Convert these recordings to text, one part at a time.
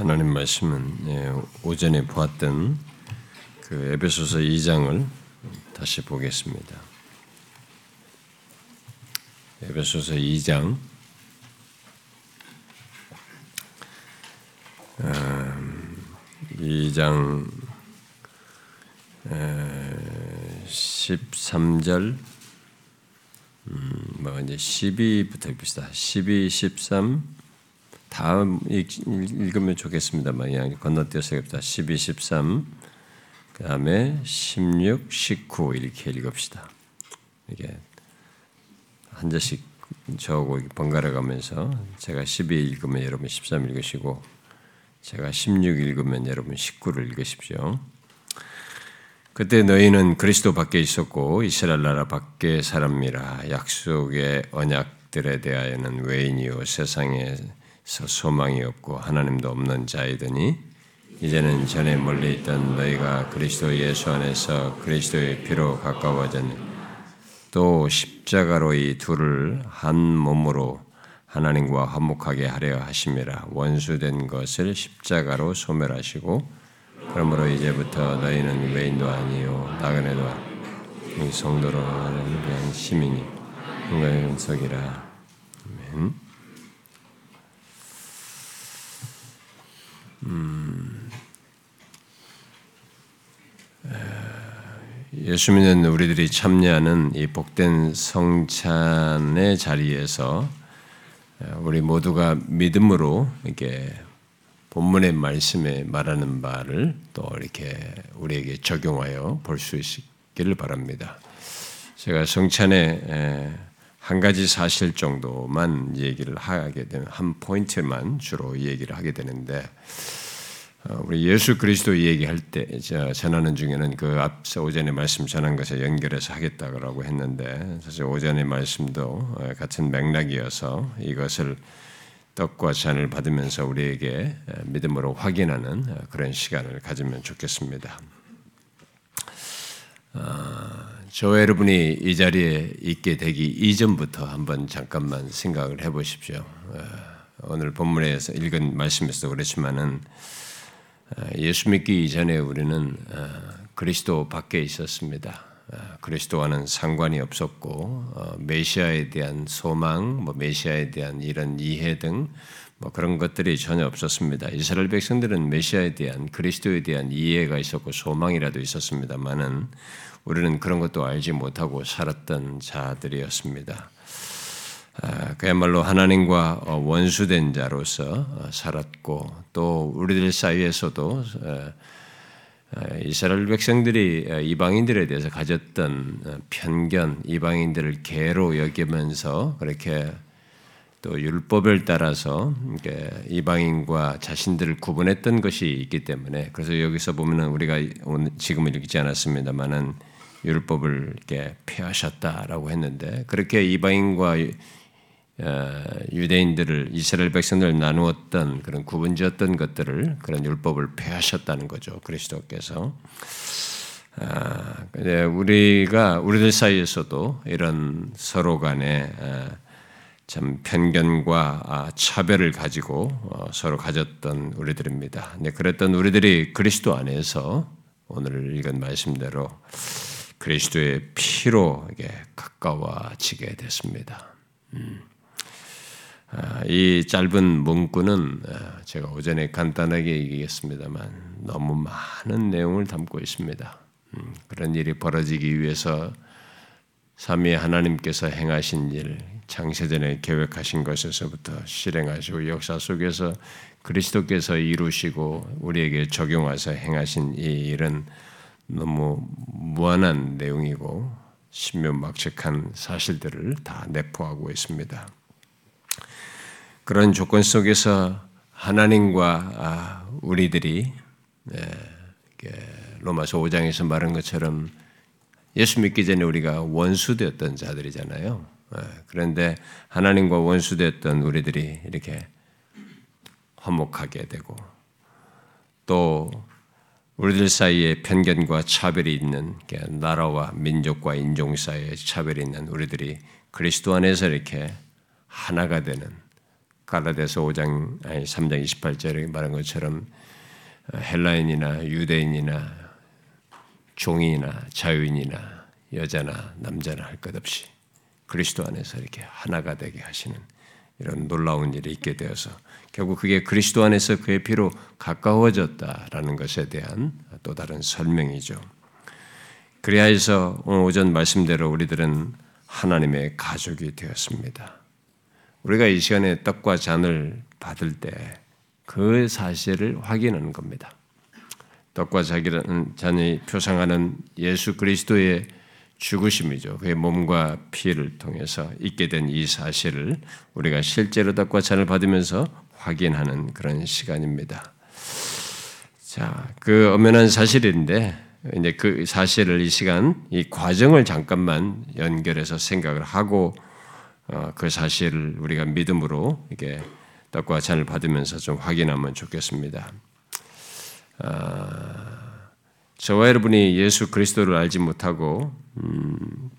하나님 말씀은 예, 오전에 보았던 그 에베소서 2장을 다시 보겠습니다. 에베소서 2장 2장 13절 음, 뭐 이제 12부터 봅시다. 12, 13 다음 읽으면 좋겠습니다 그냥 건너뛰어서 읽읍시다. 12, 13 그 다음에 16, 19 이렇게 읽읍시다. 이게 한 절씩 저하고 번갈아 가면서 제가 12 읽으면 여러분 13 읽으시고 제가 16 읽으면 여러분 19를 읽으십시오. 그때 너희는 그리스도 밖에 있었고 이스라엘 나라 밖에 사람이라 약속의 언약들에 대하여는 외인이요 세상에서 소망이 없고 하나님도 없는 자이더니 이제는 전에 멀리 있던 너희가 그리스도 예수 안에서 그리스도의 피로 가까워졌네. 또 십자가로 이 둘을 한 몸으로 하나님과 화목하게 하려 하심이라 원수된 것을 십자가로 소멸하시고 그러므로 이제부터 너희는 외인도 아니요 나그네도 이 성도로 하는 시민이 인간의 은석이라 아멘. 음, 예수 믿는 우리들이 참여하는 이 복된 성찬의 자리에서 우리 모두가 믿음으로 이렇게 본문의 말씀에 말하는 바를 또 이렇게 우리에게 적용하여 볼 수 있기를 바랍니다. 제가 성찬에 한 가지 사실 정도만 얘기를 하게 되는 한 포인트만 주로 얘기를 하게 되는데 어, 우리 예수 그리스도 얘기할 때 전하는 중에는 그 앞서 오전에 말씀 전한 것에 연결해서 하겠다고 했는데 사실 오전의 말씀도 어, 같은 맥락이어서 이것을 떡과 잔을 받으면서 우리에게 믿음으로 확인하는 그런 시간을 가지면 좋겠습니다. 저 여러분이 이 자리에 있게 되기 이전부터 한번 잠깐만 생각을 해보십시오. 오늘 본문에서 읽은 말씀에서도 그렇지만은 예수 믿기 이전에 우리는 그리스도 밖에 있었습니다. 그리스도와는 상관이 없었고 어, 메시아에 대한 소망, 뭐 메시아에 대한 이런 이해 등 뭐 그런 것들이 전혀 없었습니다. 이스라엘 백성들은 메시아에 대한 그리스도에 대한 이해가 있었고 소망이라도 있었습니다만은 우리는 그런 것도 알지 못하고 살았던 자들이었습니다. 아, 그야말로 하나님과 어, 원수된 자로서 어, 살았고 또 우리들 사이에서도 이스라엘 백성들이 이방인들에 대해서 가졌던 어, 편견, 이방인들을 개로 여기면서 그렇게 또 율법을 따라서 이방인과 자신들을 구분했던 것이 있기 때문에 그래서 여기서 보면은 우리가 지금은 읽지 않았습니다만은 율법을 이렇게 폐하셨다라고 했는데 그렇게 이방인과 어, 유대인들을 이스라엘 백성들 나누었던 그런 구분지었던 것들을 그런 율법을 폐하셨다는 거죠 그리스도께서. 아, 우리가 우리들 사이에서도 이런 서로 간에 아, 참 편견과 아, 차별을 가지고 어, 서로 가졌던 우리들입니다. 네, 그랬던 우리들이 그리스도 안에서 오늘 읽은 말씀대로 그리스도의 피로 가까워지게 됐습니다. 음. 아, 이 짧은 문구는 아, 제가 오전에 간단하게 얘기했습니다만 너무 많은 내용을 담고 있습니다. 음, 그런 일이 벌어지기 위해서 삼위 하나님께서 행하신 일, 장세전에 계획하신 것에서부터 실행하시고 역사 속에서 그리스도께서 이루시고 우리에게 적용하사 행하신 이 일은 너무 무한한 내용이고 신묘막측한 사실들을 다 내포하고 있습니다. 그런 조건 속에서 하나님과 아, 우리들이 네, 로마서 5장에서 말한 것처럼 예수 믿기 전에 우리가 원수되었던 자들이잖아요. 네, 그런데 하나님과 원수되었던 우리들이 이렇게 화목하게 되고 또 우리들 사이에 편견과 차별이 있는 나라와 민족과 인종 사이에 차별이 있는 우리들이 그리스도 안에서 이렇게 하나가 되는 갈라디아서 5장 아니 3장 28절에 말한 것처럼 헬라인이나 유대인이나 종이나 자유인이나 여자나 남자나 할 것 없이 그리스도 안에서 이렇게 하나가 되게 하시는 이런 놀라운 일이 있게 되어서 결국 그게 그리스도 안에서 그의 피로 가까워졌다라는 것에 대한 또 다른 설명이죠. 그래야 해서 오늘 오전 말씀대로 우리들은 하나님의 가족이 되었습니다. 우리가 이 시간에 떡과 잔을 받을 때 그 사실을 확인하는 겁니다. 떡과 잔이 표상하는 예수 그리스도의 죽으심이죠. 그의 몸과 피를 통해서 있게 된 이 사실을 우리가 실제로 떡과 잔을 받으면서 확인하는 그런 시간입니다. 자, 그 엄연한 사실인데 이제 그 사실을 이 시간 이 과정을 잠깐만 연결해서 생각을 하고 어, 그 사실을 우리가 믿음으로 이게 떡과 잔을 받으면서 좀 확인하면 좋겠습니다. 아, 저와 여러분이 예수 그리스도를 알지 못하고 음,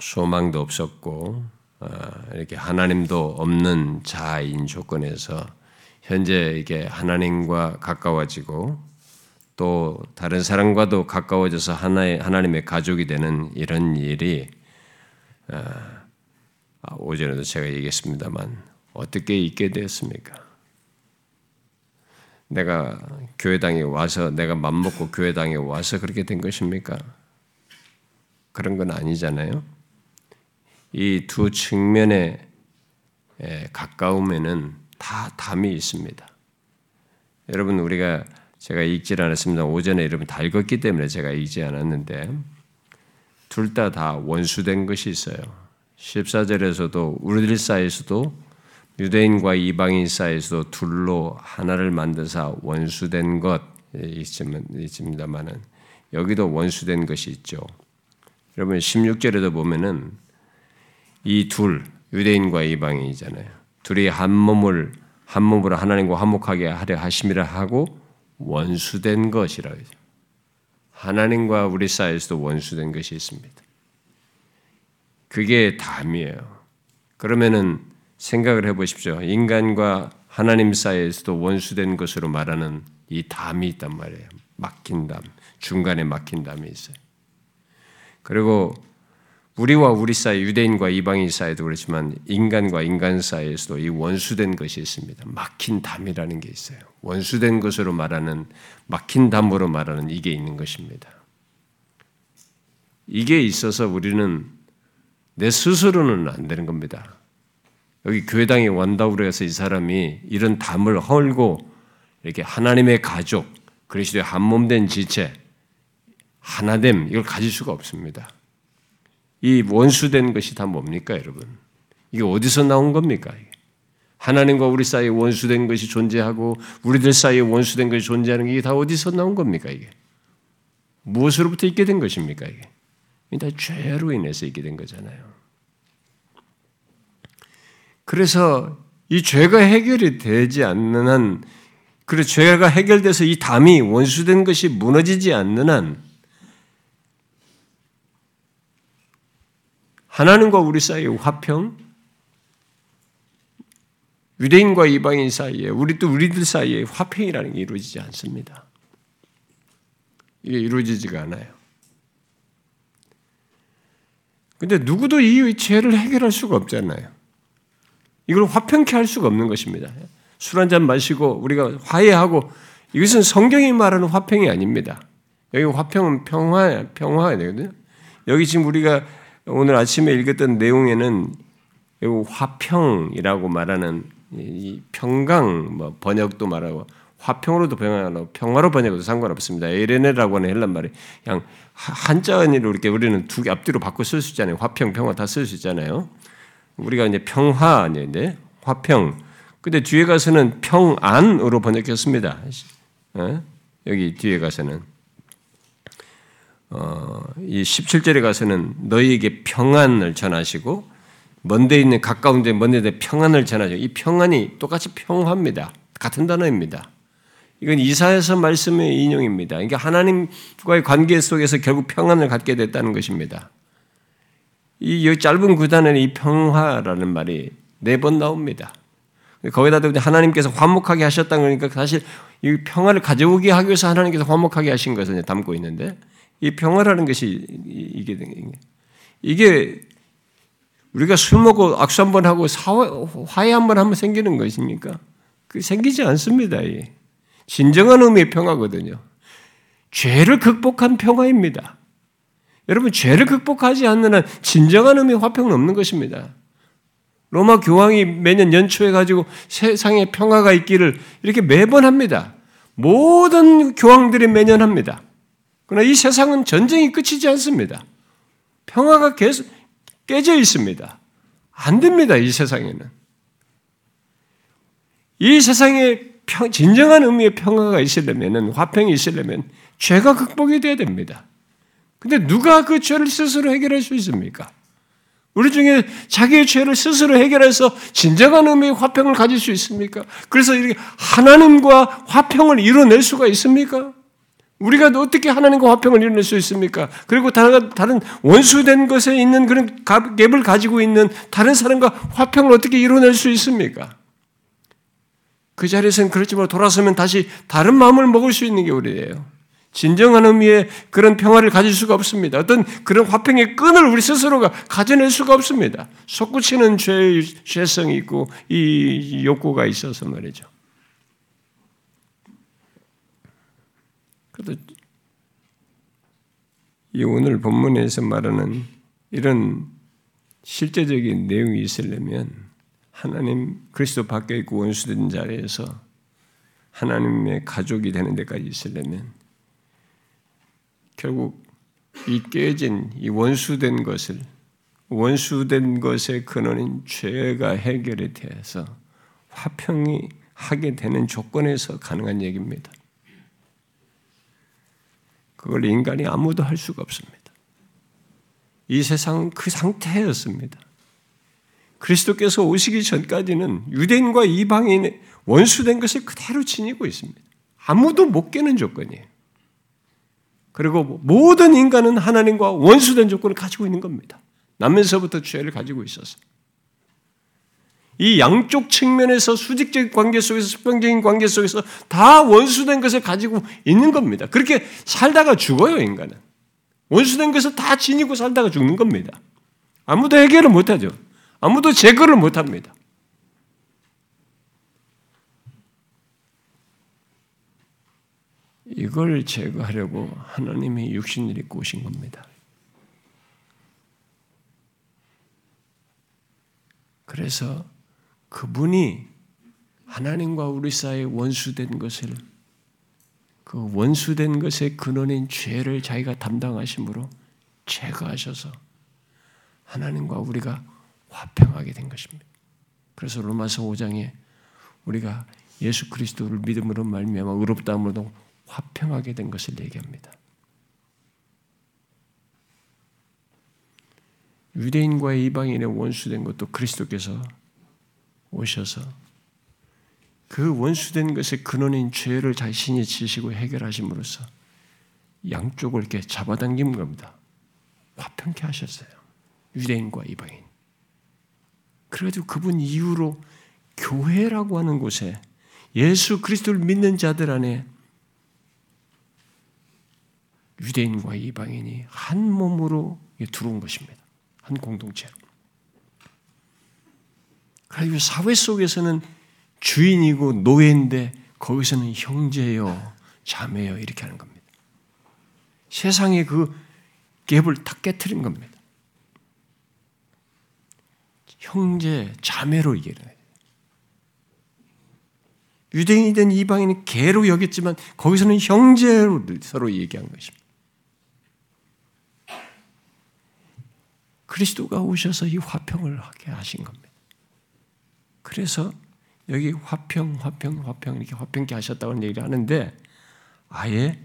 소망도 없었고 아, 이렇게 하나님도 없는 자인 조건에서 현재 이게 하나님과 가까워지고 또 다른 사람과도 가까워져서 하나의 하나님의 가족이 되는 이런 일이 아, 오전에도 제가 얘기했습니다만 어떻게 있게 되었습니까? 내가 교회당에 와서 내가 맘먹고 교회당에 와서 그렇게 된 것입니까? 그런 건 아니잖아요. 이 두 측면에 가까움에는 다 담이 있습니다. 여러분 우리가 제가 읽질 않았습니다. 오전에 여러분 다 읽었기 때문에 제가 읽지 않았는데 둘 다다 다 원수된 것이 있어요. 14절에서도 우리들 사이에서도 유대인과 이방인 사이에서도 둘로 하나를 만드사 원수된 것 있습니다만은 여기도 원수된 것이 있죠. 여러분 16절에도 보면은 이 둘 유대인과 이방인이잖아요. 둘이 한 몸을 한 몸으로 하나님과 화목하게 하려 하심이라 하고 원수된 것이라 죠 하나님과 우리 사이에서도 원수된 것이 있습니다. 그게 담이에요. 그러면은 생각을 해 보십시오. 인간과 하나님 사이에서도 원수된 것으로 말하는 이 담이 있단 말이에요. 막힌 담, 중간에 막힌 담이 있어요. 그리고 우리와 우리 사이, 유대인과 이방인 사이도 그렇지만 인간과 인간 사이에서도 이 원수된 것이 있습니다. 막힌 담이라는 게 있어요. 원수된 것으로 말하는 막힌 담으로 말하는 이게 있는 것입니다. 이게 있어서 우리는 내 스스로는 안 되는 겁니다. 여기 교회당에 원다우로 해서 이 사람이 이런 담을 헐고 이렇게 하나님의 가족, 그리스도의 한몸된 지체, 하나됨 이걸 가질 수가 없습니다. 이 원수된 것이 다 뭡니까, 여러분? 이게 어디서 나온 겁니까? 하나님과 우리 사이에 원수된 것이 존재하고 우리들 사이에 원수된 것이 존재하는 게 다 어디서 나온 겁니까, 이게? 무엇으로부터 있게 된 것입니까, 이게? 다 죄로 인해서 있게 된 거잖아요. 그래서 이 죄가 해결이 되지 않는 한, 그래 죄가 해결돼서 이 담이 원수된 것이 무너지지 않는 한, 하나님과 우리 사이의 화평, 유대인과 이방인 사이에, 우리 또 우리들 사이에 화평이라는 게 이루어지지 않습니다. 이게 이루어지지가 않아요. 근데 누구도 이 죄를 해결할 수가 없잖아요. 이걸 화평케 할 수가 없는 것입니다. 술 한 잔 마시고 우리가 화해하고 이것은 성경이 말하는 화평이 아닙니다. 여기 화평은 평화, 평화가 되거든요. 여기 지금 우리가 오늘 아침에 읽었던 내용에는 화평이라고 말하는 이 평강 뭐 번역도 말하고 화평으로도 번역하고 평화로 번역해도 상관없습니다. 에레네라고 하는 헬란 말이 그냥 한자어로 이렇게 우리는 두 개 앞뒤로 바꿔 쓸 수 있잖아요. 화평, 평화 다 쓸 수 있잖아요. 우리가 이제 평화 아닌데 화평. 근데 뒤에 가서는 평안으로 번역했습니다. 어? 여기 뒤에 가서는 어, 이 17절에 가서는 너희에게 평안을 전하시고 먼데 있는 가까운 데 먼데 데 평안을 전하죠. 이 평안이 똑같이 평화입니다. 같은 단어입니다. 이건 이사에서 말씀의 인용입니다. 그러니까 하나님과의 관계 속에서 결국 평안을 갖게 됐다는 것입니다. 이 짧은 구단에는 이 평화라는 말이 네 번 나옵니다. 거기다 하나님께서 화목하게 하셨다는 거니까 사실 이 평화를 가져오게 하기 위해서 하나님께서 화목하게 하신 것을 담고 있는데 이 평화라는 것이 이게 이게 우리가 술 먹고 악수 한 번 하고 화해 한 번 하면 생기는 것입니까? 그 생기지 않습니다. 진정한 의미의 평화거든요. 죄를 극복한 평화입니다. 여러분 죄를 극복하지 않는 한 진정한 의미의 화평은 없는 것입니다. 로마 교황이 매년 연초에 가지고 세상에 평화가 있기를 이렇게 매번 합니다. 모든 교황들이 매년 합니다. 그러나 이 세상은 전쟁이 끝이지 않습니다. 평화가 계속 깨져 있습니다. 안 됩니다, 이 세상에는. 이 세상에 평, 진정한 의미의 평화가 있으려면, 화평이 있으려면, 죄가 극복이 돼야 됩니다. 근데 누가 그 죄를 스스로 해결할 수 있습니까? 우리 중에 자기의 죄를 스스로 해결해서 진정한 의미의 화평을 가질 수 있습니까? 그래서 이렇게 하나님과 화평을 이뤄낼 수가 있습니까? 우리가 어떻게 하나님과 화평을 이뤄낼 수 있습니까? 그리고 다른 원수된 것에 있는 그런 갭을 가지고 있는 다른 사람과 화평을 어떻게 이뤄낼 수 있습니까? 그 자리에서는 그렇지만 돌아서면 다시 다른 마음을 먹을 수 있는 게 우리예요. 진정한 의미의 그런 평화를 가질 수가 없습니다. 어떤 그런 화평의 끈을 우리 스스로가 가져낼 수가 없습니다. 솟구치는 죄, 죄성이 있고 이 욕구가 있어서 말이죠. 그래도 이 오늘 본문에서 말하는 이런 실제적인 내용이 있으려면 하나님 그리스도 밖에 있고 원수된 자리에서 하나님의 가족이 되는 데까지 있으려면 결국 이 깨진 이 원수된 것을 원수된 것의 근원인 죄가 해결이 돼서 화평이 하게 되는 조건에서 가능한 얘기입니다. 그걸 인간이 아무도 할 수가 없습니다. 이 세상은 그 상태였습니다. 그리스도께서 오시기 전까지는 유대인과 이방인의 원수된 것을 그대로 지니고 있습니다. 아무도 못 깨는 조건이에요. 그리고 모든 인간은 하나님과 원수된 조건을 가지고 있는 겁니다. 남면서부터 죄를 가지고 있어서. 이 양쪽 측면에서 수직적 관계 속에서 수평적인 관계 속에서 다 원수된 것을 가지고 있는 겁니다. 그렇게 살다가 죽어요, 인간은. 원수된 것을 다 지니고 살다가 죽는 겁니다. 아무도 해결을 못하죠. 아무도 제거를 못합니다. 이걸 제거하려고 하나님이 육신을 입고 오신 겁니다. 그래서 그분이 하나님과 우리 사이에 원수된 것을 그 원수된 것의 근원인 죄를 자기가 담당하심으로 제거하셔서 하나님과 우리가 화평하게 된 것입니다. 그래서 로마서 5장에 우리가 예수 그리스도를 믿음으로 말미암아 의롭다함으로 화평하게 된 것을 얘기합니다. 유대인과의 이방인의 원수된 것도 그리스도께서 오셔서 그 원수된 것의 근원인 죄를 자신이 지시고 해결하심으로써 양쪽을 이렇게 잡아당긴 겁니다. 화평케 하셨어요. 유대인과 이방인. 그래가지고 그분 이후로 교회라고 하는 곳에 예수 그리스도를 믿는 자들 안에 유대인과 이방인이 한 몸으로 들어온 것입니다. 한 공동체로. 그리고 사회 속에서는 주인이고 노예인데 거기서는 형제요, 자매요 이렇게 하는 겁니다. 세상의 그 갭을 다 깨뜨린 겁니다. 형제, 자매로 얘기해요. 유대인이든 이방인이 개로 여겼지만 거기서는 형제로 서로 얘기한 것입니다. 그리스도가 오셔서 이 화평을 하게 하신 겁니다. 그래서 여기 화평, 화평, 화평 이렇게 화평케 하셨다고 얘기를 하는데 아예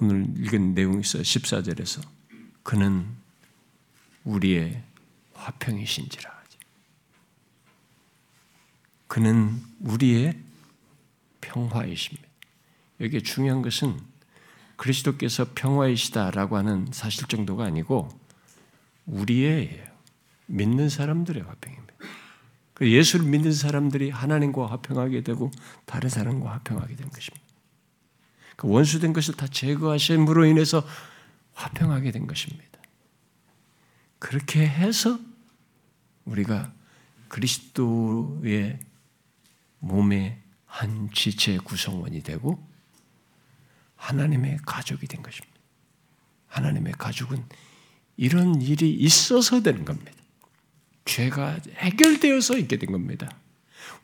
오늘 읽은 내용에서 14절에서 그는 우리의 화평이신지라. 그는 우리의 평화이십니다. 여기 중요한 것은 그리스도께서 평화이시다라고 하는 사실 정도가 아니고 우리의 믿는 사람들의 화평입니다. 그 예수를 믿는 사람들이 하나님과 화평하게 되고 다른 사람과 화평하게 된 것입니다. 그 원수된 것을 다 제거하심으로 인해서 화평하게 된 것입니다. 그렇게 해서 우리가 그리스도의 몸의 한 지체의 구성원이 되고 하나님의 가족이 된 것입니다. 하나님의 가족은 이런 일이 있어서 되는 겁니다. 죄가 해결되어서 있게 된 겁니다.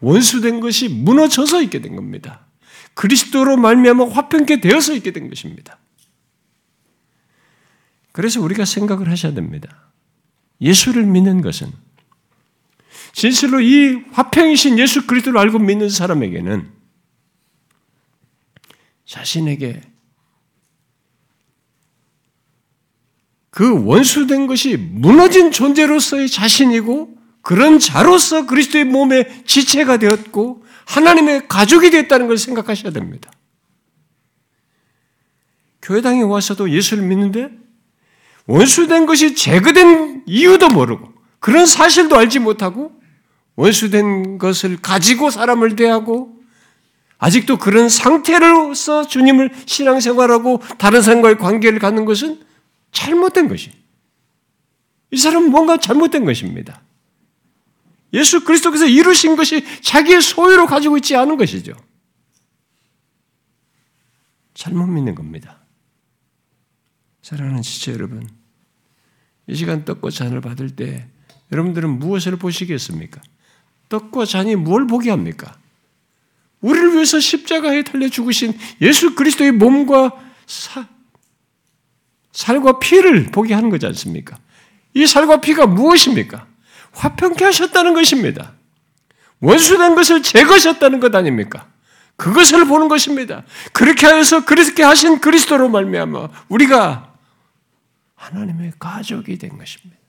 원수된 것이 무너져서 있게 된 겁니다. 그리스도로 말미암아 화평케 되어서 있게 된 것입니다. 그래서 우리가 생각을 하셔야 됩니다. 예수를 믿는 것은 진실로 이 화평이신 예수 그리스도를 알고 믿는 사람에게는 자신에게 그 원수된 것이 무너진 존재로서의 자신이고 그런 자로서 그리스도의 몸의 지체가 되었고 하나님의 가족이 됐다는 걸 생각하셔야 됩니다. 교회당에 와서도 예수를 믿는데 원수된 것이 제거된 이유도 모르고 그런 사실도 알지 못하고 원수된 것을 가지고 사람을 대하고 아직도 그런 상태로서 주님을 신앙생활하고 다른 사람과의 관계를 갖는 것은 잘못된 것이. 이 사람은 뭔가 잘못된 것입니다. 예수 그리스도께서 이루신 것이 자기의 소유로 가지고 있지 않은 것이죠. 잘못 믿는 겁니다. 사랑하는 지체 여러분, 이 시간 떡과 잔을 받을 때 여러분들은 무엇을 보시겠습니까? 떡과 잔이 뭘 보게 합니까? 우리를 위해서 십자가에 달려 죽으신 예수 그리스도의 몸과 사, 살과 피를 보게 하는 거지 않습니까? 이 살과 피가 무엇입니까? 화평케 하셨다는 것입니다. 원수된 것을 제거하셨다는 것 아닙니까? 그것을 보는 것입니다. 그렇게 하여서 그렇게 하신 그리스도로 말미암아 우리가 하나님의 가족이 된 것입니다.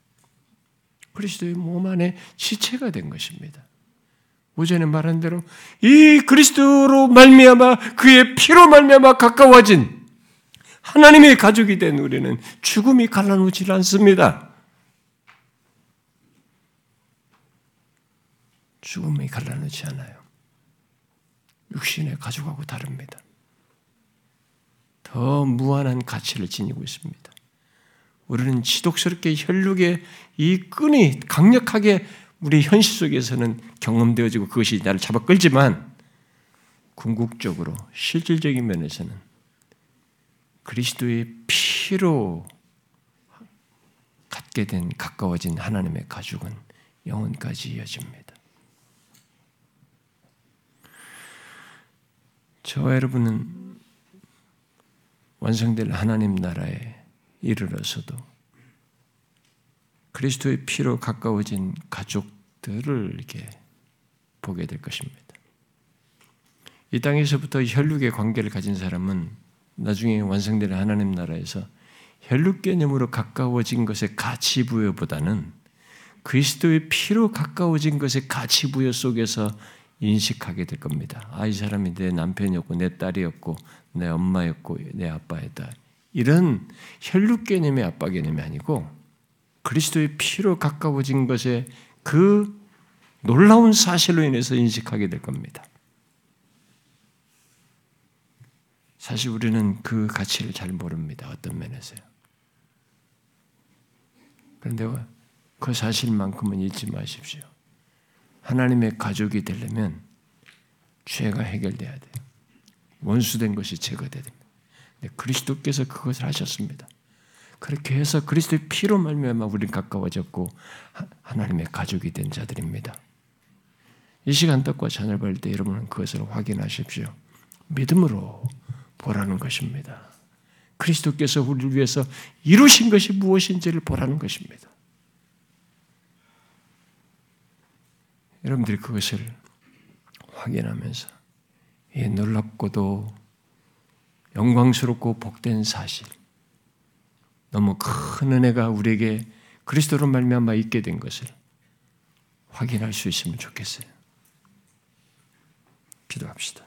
그리스도의 몸 안에 지체가 된 것입니다. 오전에 말한 대로 이 그리스도로 말미암아 그의 피로 말미암아 가까워진 하나님의 가족이 된 우리는 죽음이 갈라놓지 않습니다. 죽음이 갈라놓지 않아요. 육신의 가족하고 다릅니다. 더 무한한 가치를 지니고 있습니다. 우리는 지독스럽게 혈육의 이 끈이 강력하게 우리 현실 속에서는 경험되어지고 그것이 나를 잡아 끌지만 궁극적으로 실질적인 면에서는 그리스도의 피로 갖게 된 가까워진 하나님의 가족은 영원까지 이어집니다. 저와 여러분은 완성될 하나님 나라에 이르러서도 그리스도의 피로 가까워진 가족 들을 이렇게 보게 될 것입니다. 이 땅에서부터 혈육의 관계를 가진 사람은 나중에 완성될 하나님 나라에서 혈육 개념으로 가까워진 것의 가치 부여보다는 그리스도의 피로 가까워진 것의 가치 부여 속에서 인식하게 될 겁니다. 아, 이 사람이 내 남편이었고, 내 딸이었고, 내 엄마였고, 내 아빠였다. 이런 혈육 개념의 아빠 개념이 아니고 그리스도의 피로 가까워진 것에 그 놀라운 사실로 인해서 인식하게 될 겁니다. 사실 우리는 그 가치를 잘 모릅니다. 어떤 면에서요. 그런데 그 사실만큼은 잊지 마십시오. 하나님의 가족이 되려면 죄가 해결돼야 돼요. 원수된 것이 제거돼야 됩니다. 그리스도께서 그것을 하셨습니다. 그렇게 해서 그리스도의 피로 말미암아 우리 가까워졌고 하나님의 가족이 된 자들입니다. 이 시간 떡과 잔을 받을 때 여러분은 그것을 확인하십시오. 믿음으로 보라는 것입니다. 그리스도께서 우리를 위해서 이루신 것이 무엇인지를 보라는 것입니다. 여러분들이 그것을 확인하면서 이 놀랍고도 영광스럽고 복된 사실, 너무 큰 은혜가 우리에게 그리스도로 말미암아 있게 된 것을 확인할 수 있으면 좋겠어요. 기도합시다.